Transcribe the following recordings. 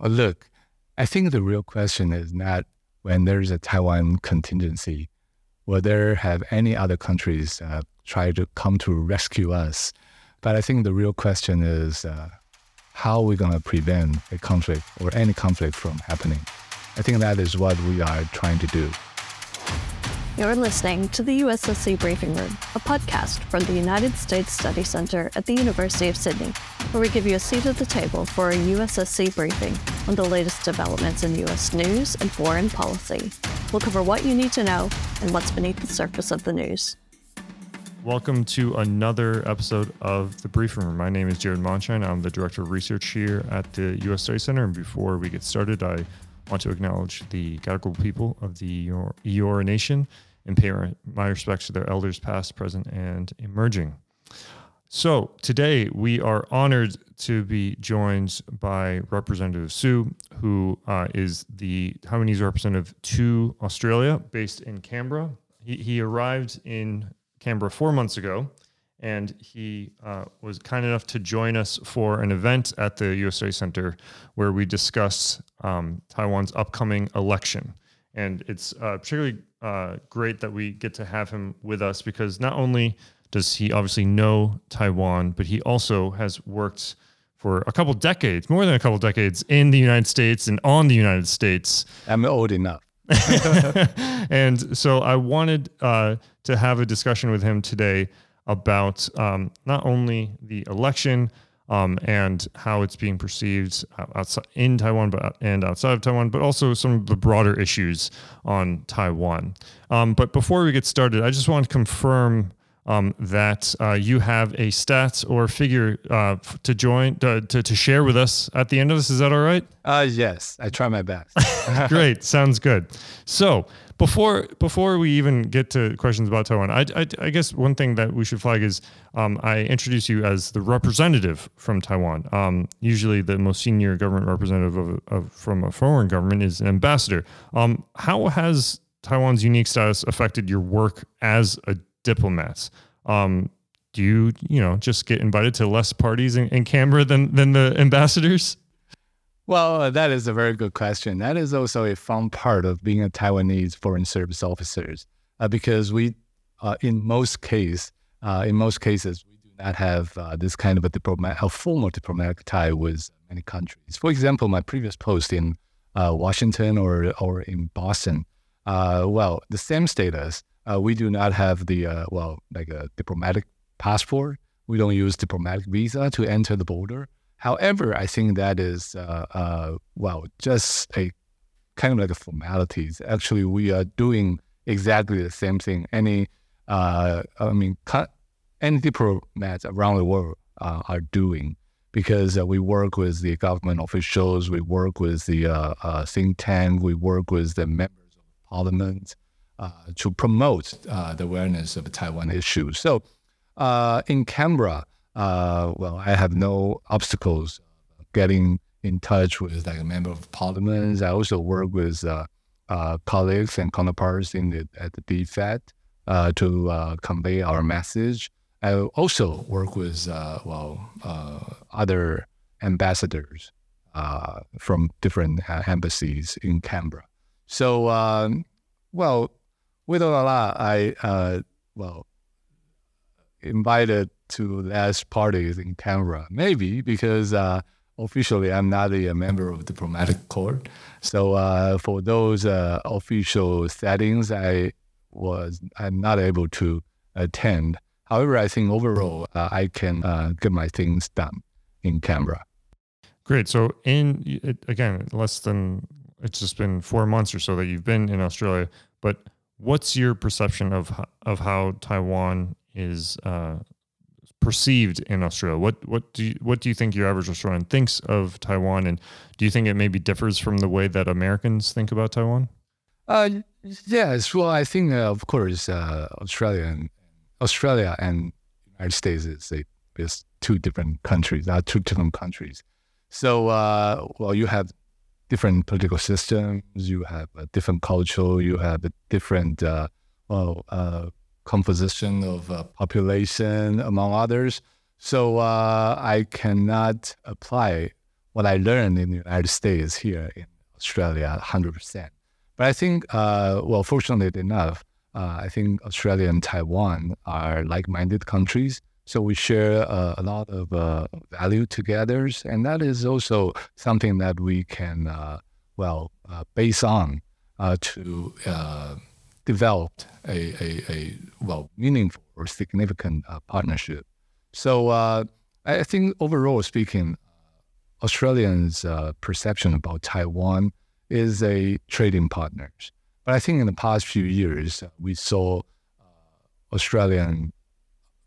Well, look, I think the real question is not when there's a Taiwan contingency, will there have any other countries uh, try to come to rescue us? But I think the real question is uh, how are we going to prevent a conflict or any conflict from happening? I think that is what we are trying to do. You're listening to the USSC Briefing Room, a podcast from the United States Study Center at the University of Sydney, where we give you a seat at the table for a USSC briefing on the latest developments in U.S. news and foreign policy. We'll cover what you need to know and what's beneath the surface of the news. Welcome to another episode of the Briefing Room. My name is Jared Mondschein. I'm the Director of Research here at the U.S. Study Center. And before we get started, I want to acknowledge the Gadigal people of the Eora Nation and pay my respects to their elders, past, present, and emerging. So today we are honored to be joined by Representative Hsu, who uh, is the Taiwanese representative to Australia, based in Canberra. He, he arrived in Canberra four months ago, and he uh, was kind enough to join us for an event at the USA Center where we discuss um, Taiwan's upcoming election. And it's uh, particularly uh, great that we get to have him with us because not only does he obviously know Taiwan, but he also has worked for a couple decades, more than a couple decades, in the United States and on the United States. I'm old enough. and so I wanted uh, to have a discussion with him today about um, not only the election, um, and how it's being perceived outside in Taiwan, but and outside of Taiwan, but also some of the broader issues on Taiwan. Um, but before we get started, I just want to confirm um, that uh, you have a stat or figure uh, to join uh, to, to share with us at the end of this. Is that all right? Uh, yes, I try my best. Great, sounds good. So before before we even get to questions about Taiwan, I, I, I guess one thing that we should flag is um, I introduce you as the representative from Taiwan. Um, usually, the most senior government representative of, of, from a foreign government is an ambassador. Um, how has Taiwan's unique status affected your work as a diplomat? Um, do you you know just get invited to less parties in, in Canberra than than the ambassadors? Well, uh, that is a very good question. That is also a fun part of being a Taiwanese foreign service officers, uh, because we, uh, in most case, uh, in most cases, we do not have uh, this kind of a diplomat, a formal diplomatic tie with many countries. For example, my previous post in uh, Washington or or in Boston, well, the same status. We do not have the well, like a diplomatic passport. We don't use diplomatic visa to enter the border. However, I think that is, uh, uh, well, just a kind of like a formalities. Actually, we are doing exactly the same thing. Any, uh, I mean, any diplomats around the world uh, are doing because uh, we work with the government officials, we work with the uh, think tank, we work with the members of parliament to promote the awareness of Taiwan issues. So, in Canberra, uh, well, I have no obstacles getting in touch with like a member of parliament. I also work with uh, uh, colleagues and counterparts in the, at the DFAT uh, to uh, convey our message. I also work with uh, well other ambassadors from different embassies in Canberra. So, um, well, with that, I well invited to less parties in Canberra. Maybe because uh, officially I'm not a, member of the diplomatic corps. So uh, for those uh, official settings, I was I'm not able to attend. However, I think overall uh, I can uh, get my things done in Canberra. Great. So in again, less than it's just been four months or so that you've been in Australia, but what's your perception of of how Taiwan is uh, perceived in Australia? What what do you, what do you think your average Australian thinks of Taiwan, and do you think it maybe differs from the way that Americans think about Taiwan? Uh, yes. Well, I think uh, of course uh, Australia and Australia and United States is a, is two different countries. Are two different countries. So uh, well, you have different political systems. You have a different culture. You have a different uh, well uh, composition of uh, population, among others. So uh, I cannot apply what I learned in the United States here in Australia, 100%. But I think, uh, well, fortunately enough, uh, I think Australia and Taiwan are like-minded countries. So we share uh, a lot of uh, value together, and that is also something that we can, uh, well, uh, base on uh, to uh, develop a, a, a, well meaningful or significant partnership. So I think overall speaking, Australians' perception about Taiwan is a trading partner. But I think in the past few years, we saw Australian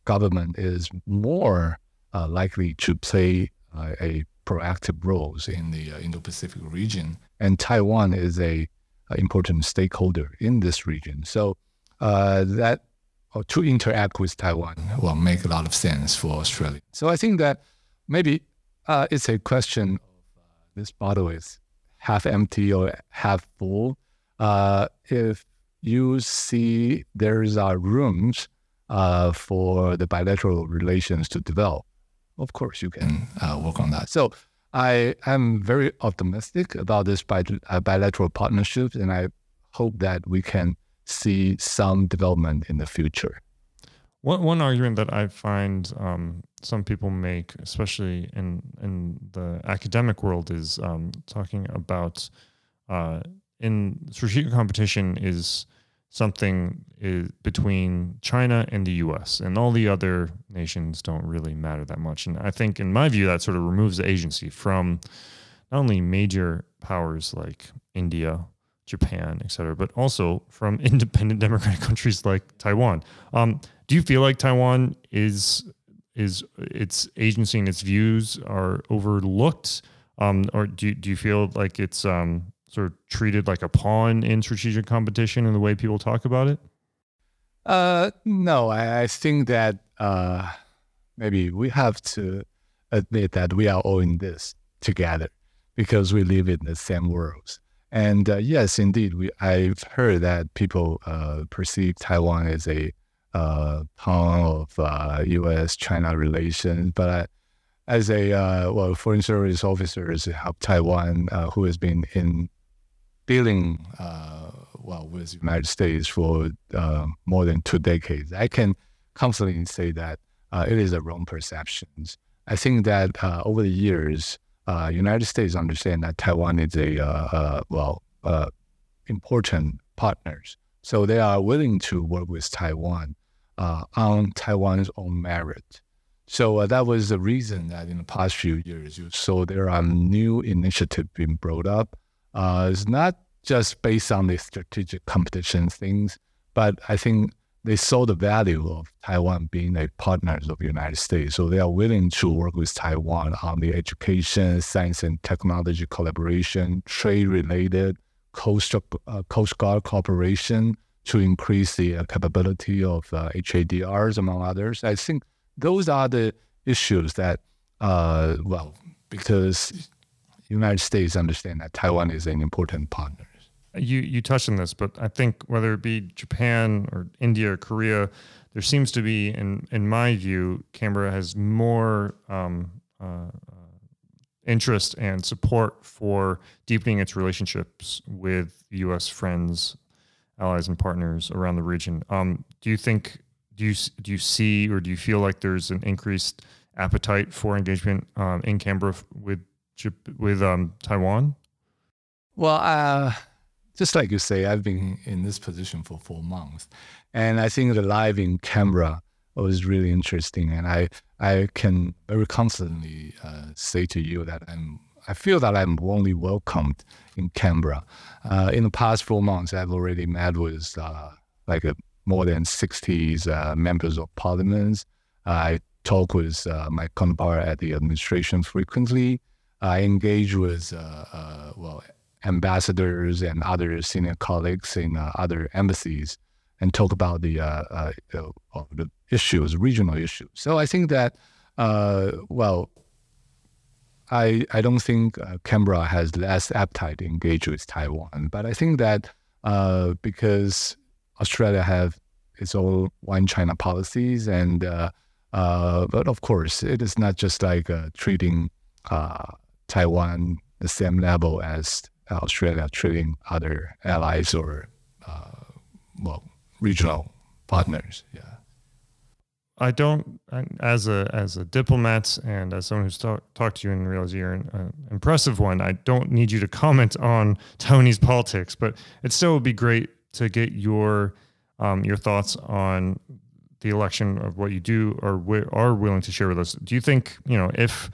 government is more uh, likely to play uh, a proactive roles in the uh, Indo-Pacific region, and Taiwan is a, a important stakeholder in this region. So uh, that to interact with Taiwan will make a lot of sense for Australia. So I think that maybe uh, it's a question of uh, this bottle is half empty or half full. if you see there's are rooms uh, for the bilateral relations to develop, of course you can uh, work on that. So I am very optimistic about this bi- uh, bilateral partnerships, and I hope that we can see some development in the future. One, one argument that I find um, some people make, especially in in the academic world, is um, talking about uh, in strategic competition is something is between China and the US, and all the other nations don't really matter that much. And I think, in my view, that sort of removes the agency from not only major powers like India, Japan, et cetera, but also from independent democratic countries like Taiwan. Um, do you feel like Taiwan is is its agency and its views are overlooked, um, or do do you feel like it's um, sort of treated like a pawn in strategic competition in the way people talk about it? Uh, no, I, I think that uh, maybe we have to admit that we are all in this together because we live in the same world. And uh, yes, indeed, we I've heard that people uh, perceive Taiwan as a uh, pawn of U.S. uh, relations, but I, as a uh, well foreign service officer of Taiwan uh, who has been in dealing uh, well with the United States for uh, more than two decades, I can confidently say that uh, it is a wrong perception. I think that uh, over the years, uh, United States understand that Taiwan is a uh, well important partners, so they are willing to work with Taiwan on Taiwan's own merit. So that was the reason that in the past few years, you saw there are new initiatives being brought up uh, it's not just based on the strategic competition things, but I think they saw the value of Taiwan being a partner of the United States. So they are willing to work with Taiwan on the education, science and technology collaboration, trade related, Coast, uh, Coast Guard cooperation to increase the uh, capability of uh, HADRs, among others. I think those are the issues that, uh, well, because United States understand that Taiwan is an important partner. You you touched on this, but I think whether it be Japan or India or Korea, there seems to be, in in my view, Canberra has more um, uh, uh interest and support for deepening its relationships with U.S. friends, allies, and partners around the region. Um, do you think do you do you see or do you feel like there's an increased appetite for engagement um, in Canberra with with um, Taiwan? Well, uh, just like you say, I've been in this position for four months, and I think the live in Canberra was really interesting, and I I can very confidently uh, say to you that I'm I feel that I'm warmly welcomed in Canberra. Uh, in the past four months, I've already met with uh, like a, more than 60 uh, members of parliament. I talk with uh, my counterpart at the administration frequently. I engage with uh, uh, well ambassadors and other senior colleagues in uh, other embassies and talk about the the issues, regional issues. So I think that well. I, I don't think uh, Canberra has less appetite to engage with Taiwan, but I think that uh, because Australia have its own one China policies, and uh, but of course it is not just like treating Taiwan the same level as Australia treating other allies or uh, well regional partners. Yeah. I don't, as a as a diplomat and as someone who's talk, talked to you and realize you're an uh, impressive one. I don't need you to comment on Taiwanese politics, but it still would be great to get your um, your thoughts on the election of what you do or are willing to share with us. Do you think you know if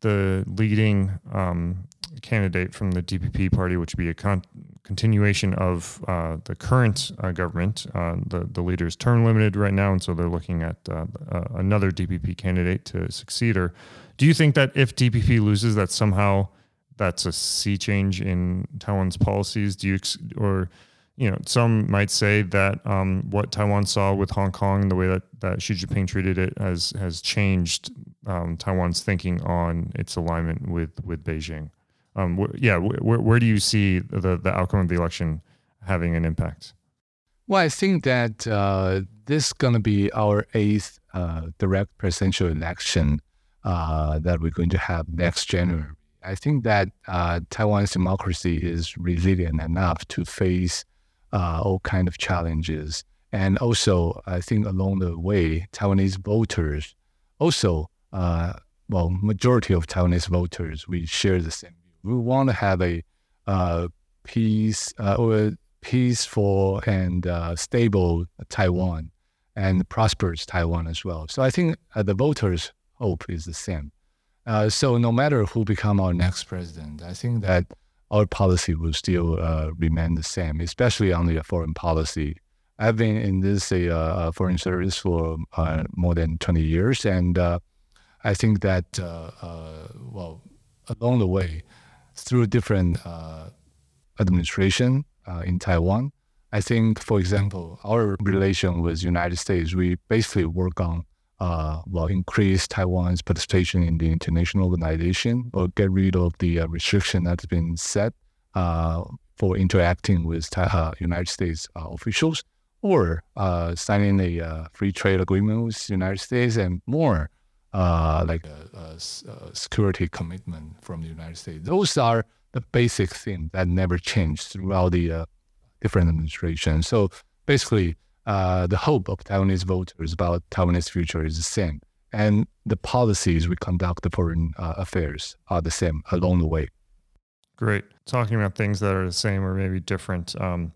the leading um, candidate from the DPP party, which would be a con- continuation of uh, the current uh, government. Uh, the the leader is term limited right now, and so they're looking at uh, uh, another DPP candidate to succeed her. Do you think that if DPP loses, that somehow that's a sea change in Taiwan's policies? Do you ex- or you know, some might say that um, what Taiwan saw with Hong Kong, and the way that, that Xi Jinping treated it, has has changed um, Taiwan's thinking on its alignment with with Beijing. Um, wh- yeah, wh- where do you see the, the outcome of the election having an impact? Well, I think that uh, this is going to be our eighth uh, direct presidential election uh, that we're going to have next January. I think that uh, Taiwan's democracy is resilient enough to face uh, all kind of challenges, and also I think along the way, Taiwanese voters also, uh, well, majority of Taiwanese voters we share the same view. we want to have a uh, peace uh, or peaceful and uh, stable Taiwan and prosperous Taiwan as well. So I think uh, the voters' hope is the same. Uh, so no matter who become our next president, I think that our policy will still uh, remain the same, especially on the foreign policy. I've been in this uh, foreign service for more than 20 years, and I think that well, along the way, through different uh, administration uh, in Taiwan. I think, for example, our relation with United States, we basically work on uh, well increase Taiwan's participation in the international organization or get rid of the uh, restriction that's been set uh, for interacting with uh, United States uh, officials, or signing a free trade agreement with the United States and more uh, like a, a, a, security commitment from the United States. Those are the basic things that never changed throughout the uh, different administrations. So basically, uh, the hope of Taiwanese voters about Taiwanese future is the same, and the policies we conduct the foreign uh, affairs are the same along the way. Great. Talking about things that are the same or maybe different. Um,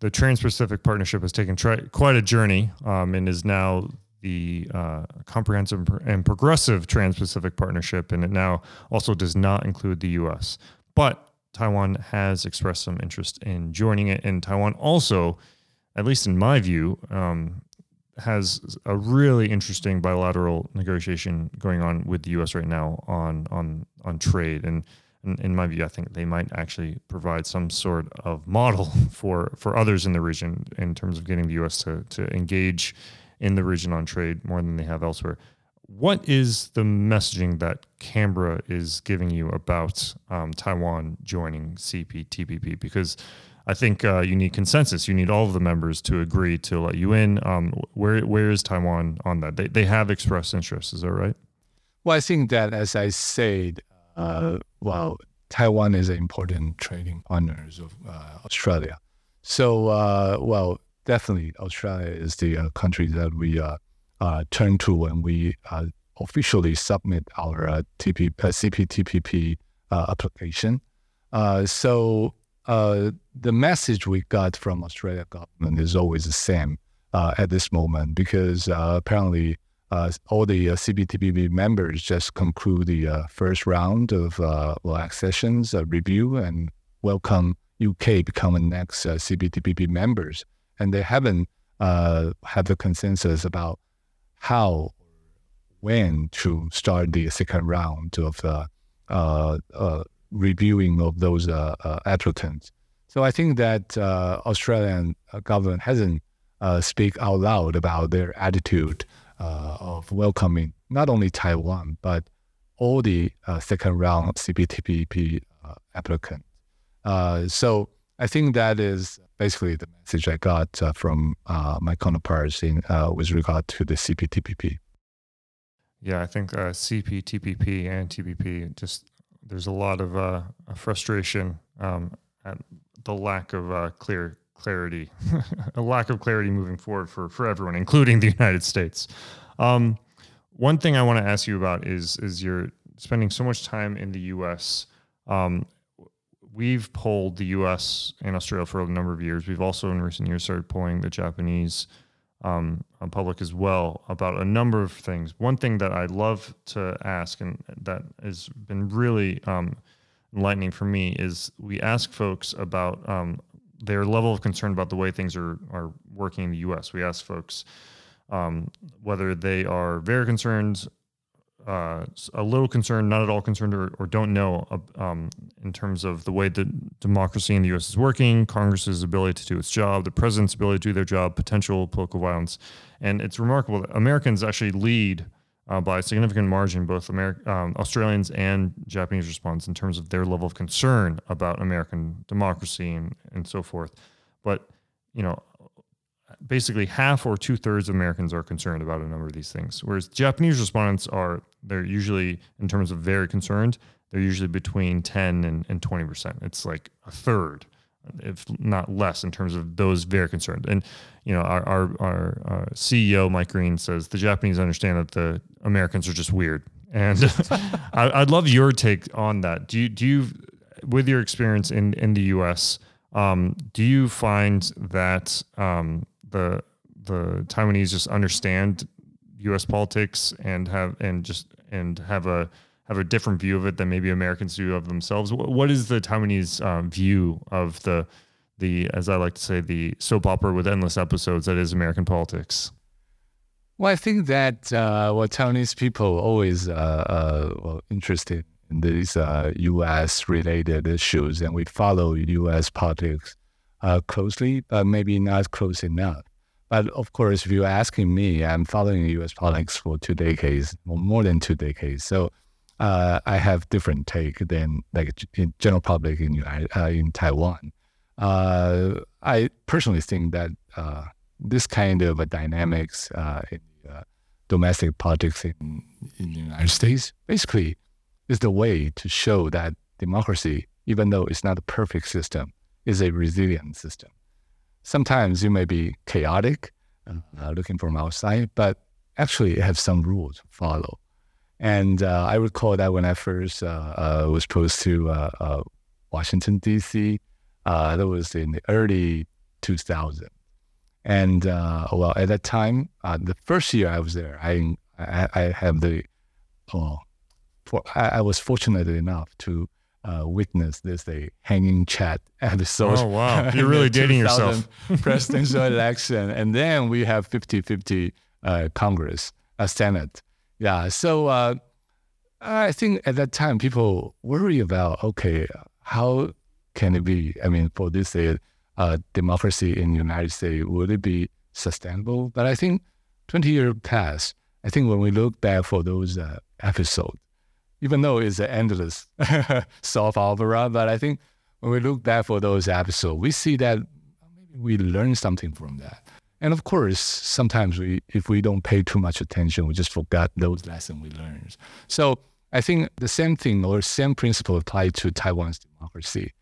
the Trans-Pacific Partnership has taken tri- quite a journey um, and is now the uh, comprehensive and progressive Trans-Pacific Partnership, and it now also does not include the U.S. But Taiwan has expressed some interest in joining it, and Taiwan also, at least in my view, um, has a really interesting bilateral negotiation going on with the U.S. right now on on on trade, and, and in my view, I think they might actually provide some sort of model for for others in the region in terms of getting the U.S. to to engage in the region on trade more than they have elsewhere. What is the messaging that Canberra is giving you about um, Taiwan joining CPTPP? Because I think uh, you need consensus. You need all of the members to agree to let you in. Um, where where is Taiwan on that? They they have expressed interest. Is that right? Well, I think that as I said, uh, well, Taiwan is an important trading partner of uh, Australia. So, uh, well, definitely Australia is the uh, country that we uh, uh, turn to when we uh, officially submit our uh, TP, uh, CPTPP application. so the message we got from Australia government is always the same at this moment because apparently all the uh, CPTPP members just conclude the first round of well, accessions review and welcome UK becoming next CPTPP members and they haven't uh, had the consensus about how, when to start the second round of uh, uh, uh reviewing of those uh, uh, applicants. So I think that Australian government hasn't speak out loud about their attitude of welcoming not only Taiwan but all the second round CPTPP applicants. so I think that is basically the message I got uh, from uh, my counterparts in uh, with regard to the CPTPP. Yeah, I think uh, CPTPP and TPP just there's a lot of uh, frustration um, at the lack of clear clarity, a lack of clarity moving forward for for everyone, including the United States. Um, one thing I want to ask you about is is you're spending so much time in the U.S. Um, we've polled the U.S. and Australia for a number of years. We've also in recent years started polling the Japanese um, public as well about a number of things. One thing that I love to ask, and that has been really um, enlightening for me, is we ask folks about um, their level of concern about the way things are are working in the U.S. We ask folks um, whether they are very concerned uh, a little concerned, not at all concerned, or, or don't know um, in terms of the way that democracy in the U.S. is working, Congress's ability to do its job, the president's ability to do their job, potential political violence, and it's remarkable that Americans actually lead uh, by a significant margin both Ameri- um, Australians and Japanese response in terms of their level of concern about American democracy and, and so forth. But you know, basically half or two thirds of Americans are concerned about a number of these things, whereas Japanese respondents are they're usually in terms of very concerned they're usually between 10 and, and 20 percent. It's like a third, if not less, in terms of those very concerned. And you know, our our, our, our CEO Mike Green says the Japanese understand that the Americans are just weird, and I, would love your take on that. Do you do you with your experience in in the U.S. Um, do you find that um, the the Taiwanese just understand U.S. politics and have and just and have a have a different view of it than maybe Americans do of themselves. What, is the Taiwanese um, view of the the as I like to say the soap opera with endless episodes that is American politics? Well, I think that uh, what Taiwanese people always uh, uh, well, interested in these U.S. Uh, related issues, and we follow U.S. politics closely, but maybe not close enough. But of course, if you're asking me, I'm following U.S. politics for two decades, or more than two decades. So uh, I have different take than like general public in uh, in Taiwan. Uh, I personally think that uh, this kind of a dynamics uh, in uh, domestic politics in, in the United States basically is the way to show that democracy, even though it's not a perfect system, is a resilient system. Sometimes you may be chaotic, uh, looking from outside, but actually has some rules to follow. And uh, I recall that when I first uh, uh was posed to uh, uh, Washington, D.C., that was in the early 2000s. And well, at that time, the first year I was there, I, I, I have the, oh, for, I, I was fortunate enough to uh, witnessed this a hanging chad episode. Oh wow, you're really dating yourself. presidential election, and then we have 50-50 uh, Congress, a Senate. Yeah, so uh, I think at that time people worry about okay, how can it be? I mean, for this uh, democracy in the United States, would it be sustainable? But I think 20 years past, I think when we look back for those uh, episodes, even though it's an endless soap opera. But I think when we look back for those episodes, we see that maybe we learn something from that. And of course, sometimes we, if we don't pay too much attention, we just forgot those lessons we learned. So I think the same thing or same principle apply to Taiwan's democracy.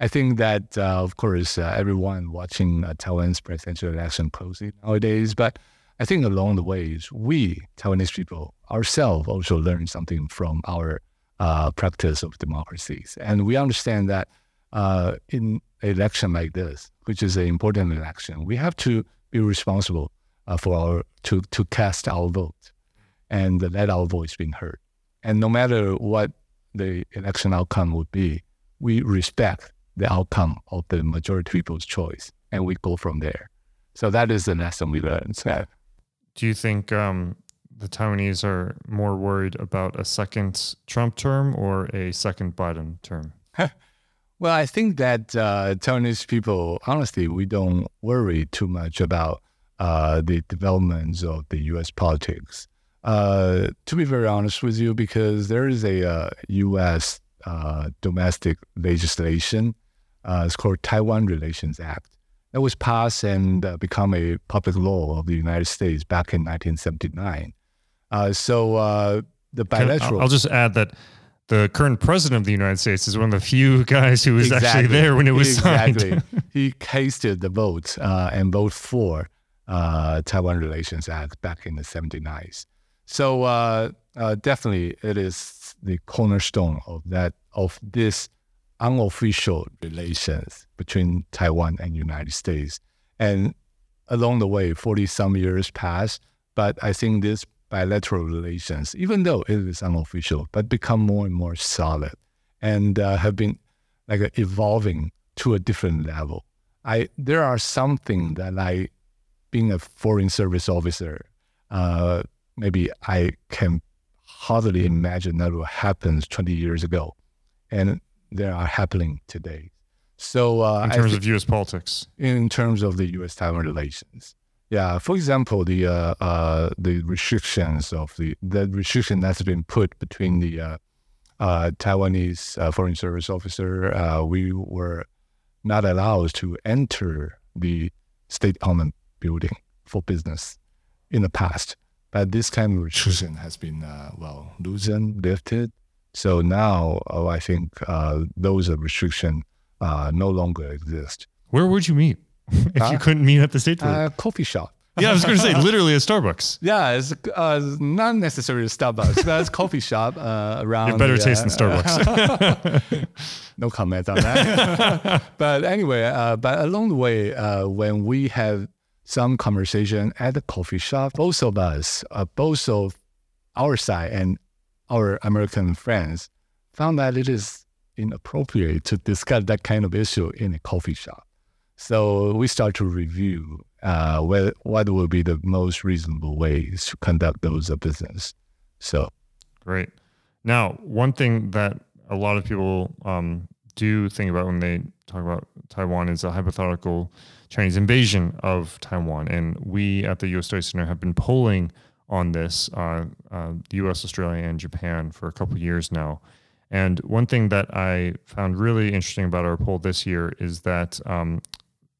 I think that, uh, of course, uh, everyone watching uh, Taiwan's presidential election closely nowadays, but I think along the ways, we Taiwanese people ourselves also learn something from our uh, practice of democracies, and we understand that uh, in an election like this, which is an important election, we have to be responsible uh, for our to to cast our vote and let our voice be heard. And no matter what the election outcome would be, we respect the outcome of the majority people's choice, and we go from there. So that is the lesson we learned. Do you think um, the Taiwanese are more worried about a second Trump term or a second Biden term? well, I think that uh, Taiwanese people, honestly, we don't worry too much about uh, the developments of the U.S. politics. Uh, to be very honest with you, because there is a U.S. Uh, uh, domestic legislation, uh, it's called Taiwan Relations Act that was passed and uh, become a public law of the United States back in 1979. Uh, so uh, the bilateral. I'll just add that the current president of the United States is one of the few guys who was actually there when it was exactly. signed. he casted the vote uh, and voted for uh, Taiwan Relations Act back in the 79s. So uh, uh, definitely, it is the cornerstone of that of this unofficial relations between Taiwan and United States. And along the way, 40 some years passed, but I think this bilateral relations, even though it is unofficial, but become more and more solid and uh, have been like evolving to a different level. I there are something that I, being a foreign service officer, uh, maybe I can hardly imagine that will happen 20 years ago, and they are happening today. So uh, in terms of U.S. politics, in terms of the U.S.-Taiwan relations, yeah, for example, the uh, uh, the restrictions of the the restriction that's been put between the uh, uh Taiwanese uh, foreign service officer, uh, we were not allowed to enter the state owned building for business in the past. But this kind of restriction has been well loosened, lifted. So now oh, I think those restrictions no longer exist. Where would you meet? if uh, you couldn't meet at the state uh, coffee shop. Yeah, I was going to say literally a Starbucks. Yeah, it's uh, not necessarily a Starbucks, but it's coffee shop uh, around. You have better the, taste than uh, Starbucks. no comment on that. but anyway, uh, but along the way, when we have some conversation at the coffee shop, both of us, both of our side and our American friends, found that it is inappropriate to discuss that kind of issue in a coffee shop. So we start to review uh, what, what will be the most reasonable ways to conduct those business. So great. Now, one thing that a lot of people um, do think about when they talk about Taiwan is a hypothetical Chinese invasion of Taiwan. And we at the U.S. Study Center have been polling on this, uh, uh, U.S., Australia, and Japan for a couple years now. And one thing that I found really interesting about our poll this year is that um,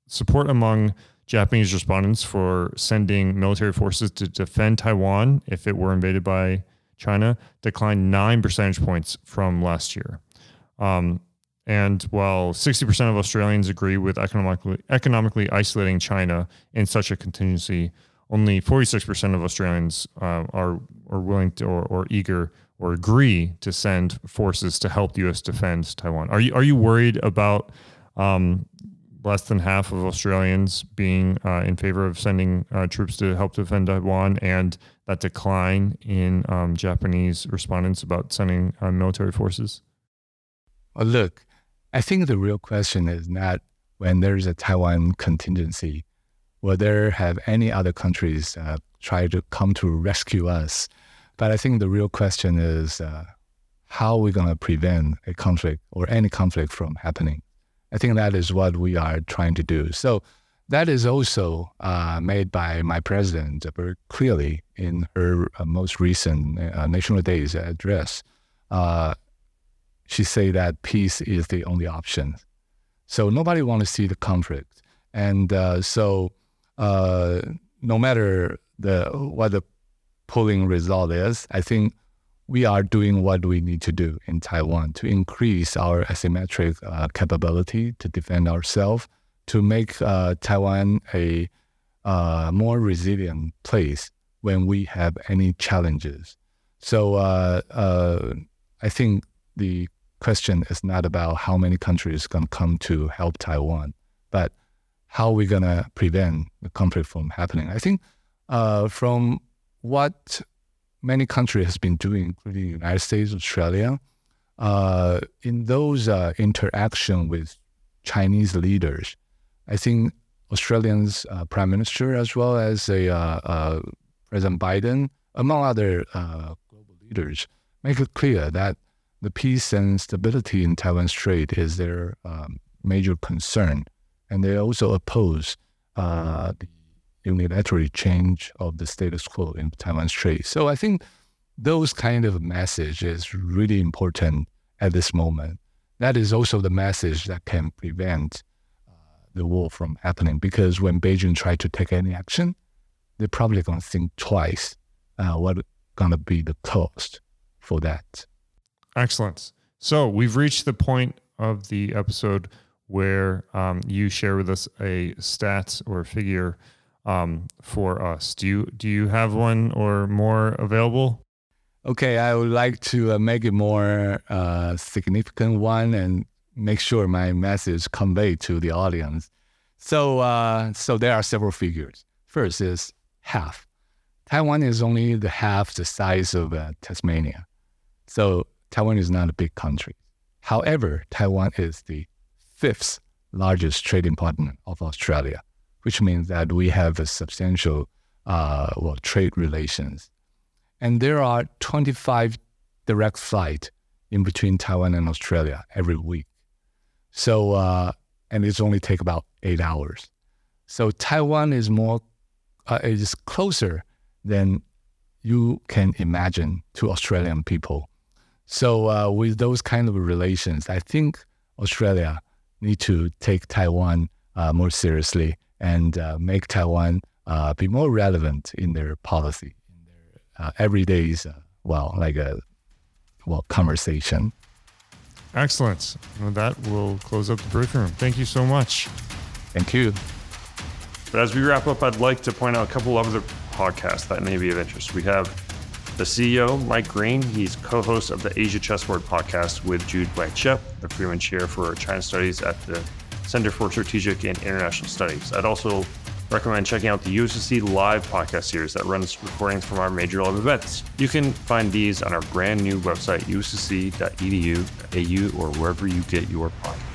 support among Japanese respondents for sending military forces to defend Taiwan if it were invaded by China declined nine percentage points from last year. Um, and while 60% of Australians agree with economically, economically isolating China in such a contingency, only 46% of Australians uh, are, are willing to or, or eager or agree to send forces to help the U.S. defend Taiwan. Are you are you worried about um, less than half of Australians being uh, in favor of sending uh, troops to help defend Taiwan, and that decline in um, Japanese respondents about sending uh, military forces? Well, look, I think the real question is not when there's a Taiwan contingency, will there have any other countries uh, try to come to rescue us? But I think the real question is uh, how are we going to prevent a conflict or any conflict from happening? I think that is what we are trying to do. So that is also uh, made by my president very clearly in her uh, most recent uh, National Days address. Uh, she said that peace is the only option. So nobody wants to see the conflict, and uh, so uh, no matter the what the polling result is, I think we are doing what we need to do in Taiwan to increase our asymmetric uh, capability to defend ourselves, to make uh, Taiwan a uh, more resilient place when we have any challenges. So uh, uh, I think the question is not about how many countries going to come to help Taiwan, but how we going to prevent the conflict from happening. I think uh, from what many countries has been doing, including the United States, Australia, uh, in those uh, interaction with Chinese leaders, I think Australians uh, Prime Minister as well as a, uh, uh, President Biden, among other global leaders, make it clear that the peace and stability in Taiwan Strait is their um, major concern, and they also oppose the unilateral change of the status quo in Taiwan Strait. So I think those kind of message is really important at this moment. That is also the message that can prevent uh, the war from happening. Because when Beijing try to take any action, they're probably going to think twice uh, what going to be the cost for that. Excellent. So we've reached the point of the episode where um, you share with us a stat or figure um, for us. Do you do you have one or more available? Okay, I would like to uh, make it more uh, significant one and make sure my message convey to the audience. So, uh, so there are several figures. First is half. Taiwan is only the half the size of uh, Tasmania, so Taiwan is not a big country. However, Taiwan is the fifth largest trading partner of Australia, which means that we have a substantial uh, well, trade relations. And there are 25 direct flights in between Taiwan and Australia every week. So, uh, and it's only take about eight hours. So Taiwan is more, uh, is closer than you can imagine to Australian people. So uh, with those kind of relations, I think Australia need to take Taiwan uh, more seriously and uh, make Taiwan uh, be more relevant in their policy, in their uh, everyday, uh, well, like a well conversation. Excellent. Well, that will close up the briefing room. Thank you so much. Thank you. But as we wrap up, I'd like to point out a couple of other podcasts that may be of interest. We have the CEO, Mike Green. He's co host of the Asia Chessboard podcast with Jude Blanchette, the Freeman Chair for China Studies at the Center for Strategic and International Studies. I'd also recommend checking out the USC Live podcast series that runs recordings from our major live events. You can find these on our brand new website, ussc.edu, au, or wherever you get your podcasts.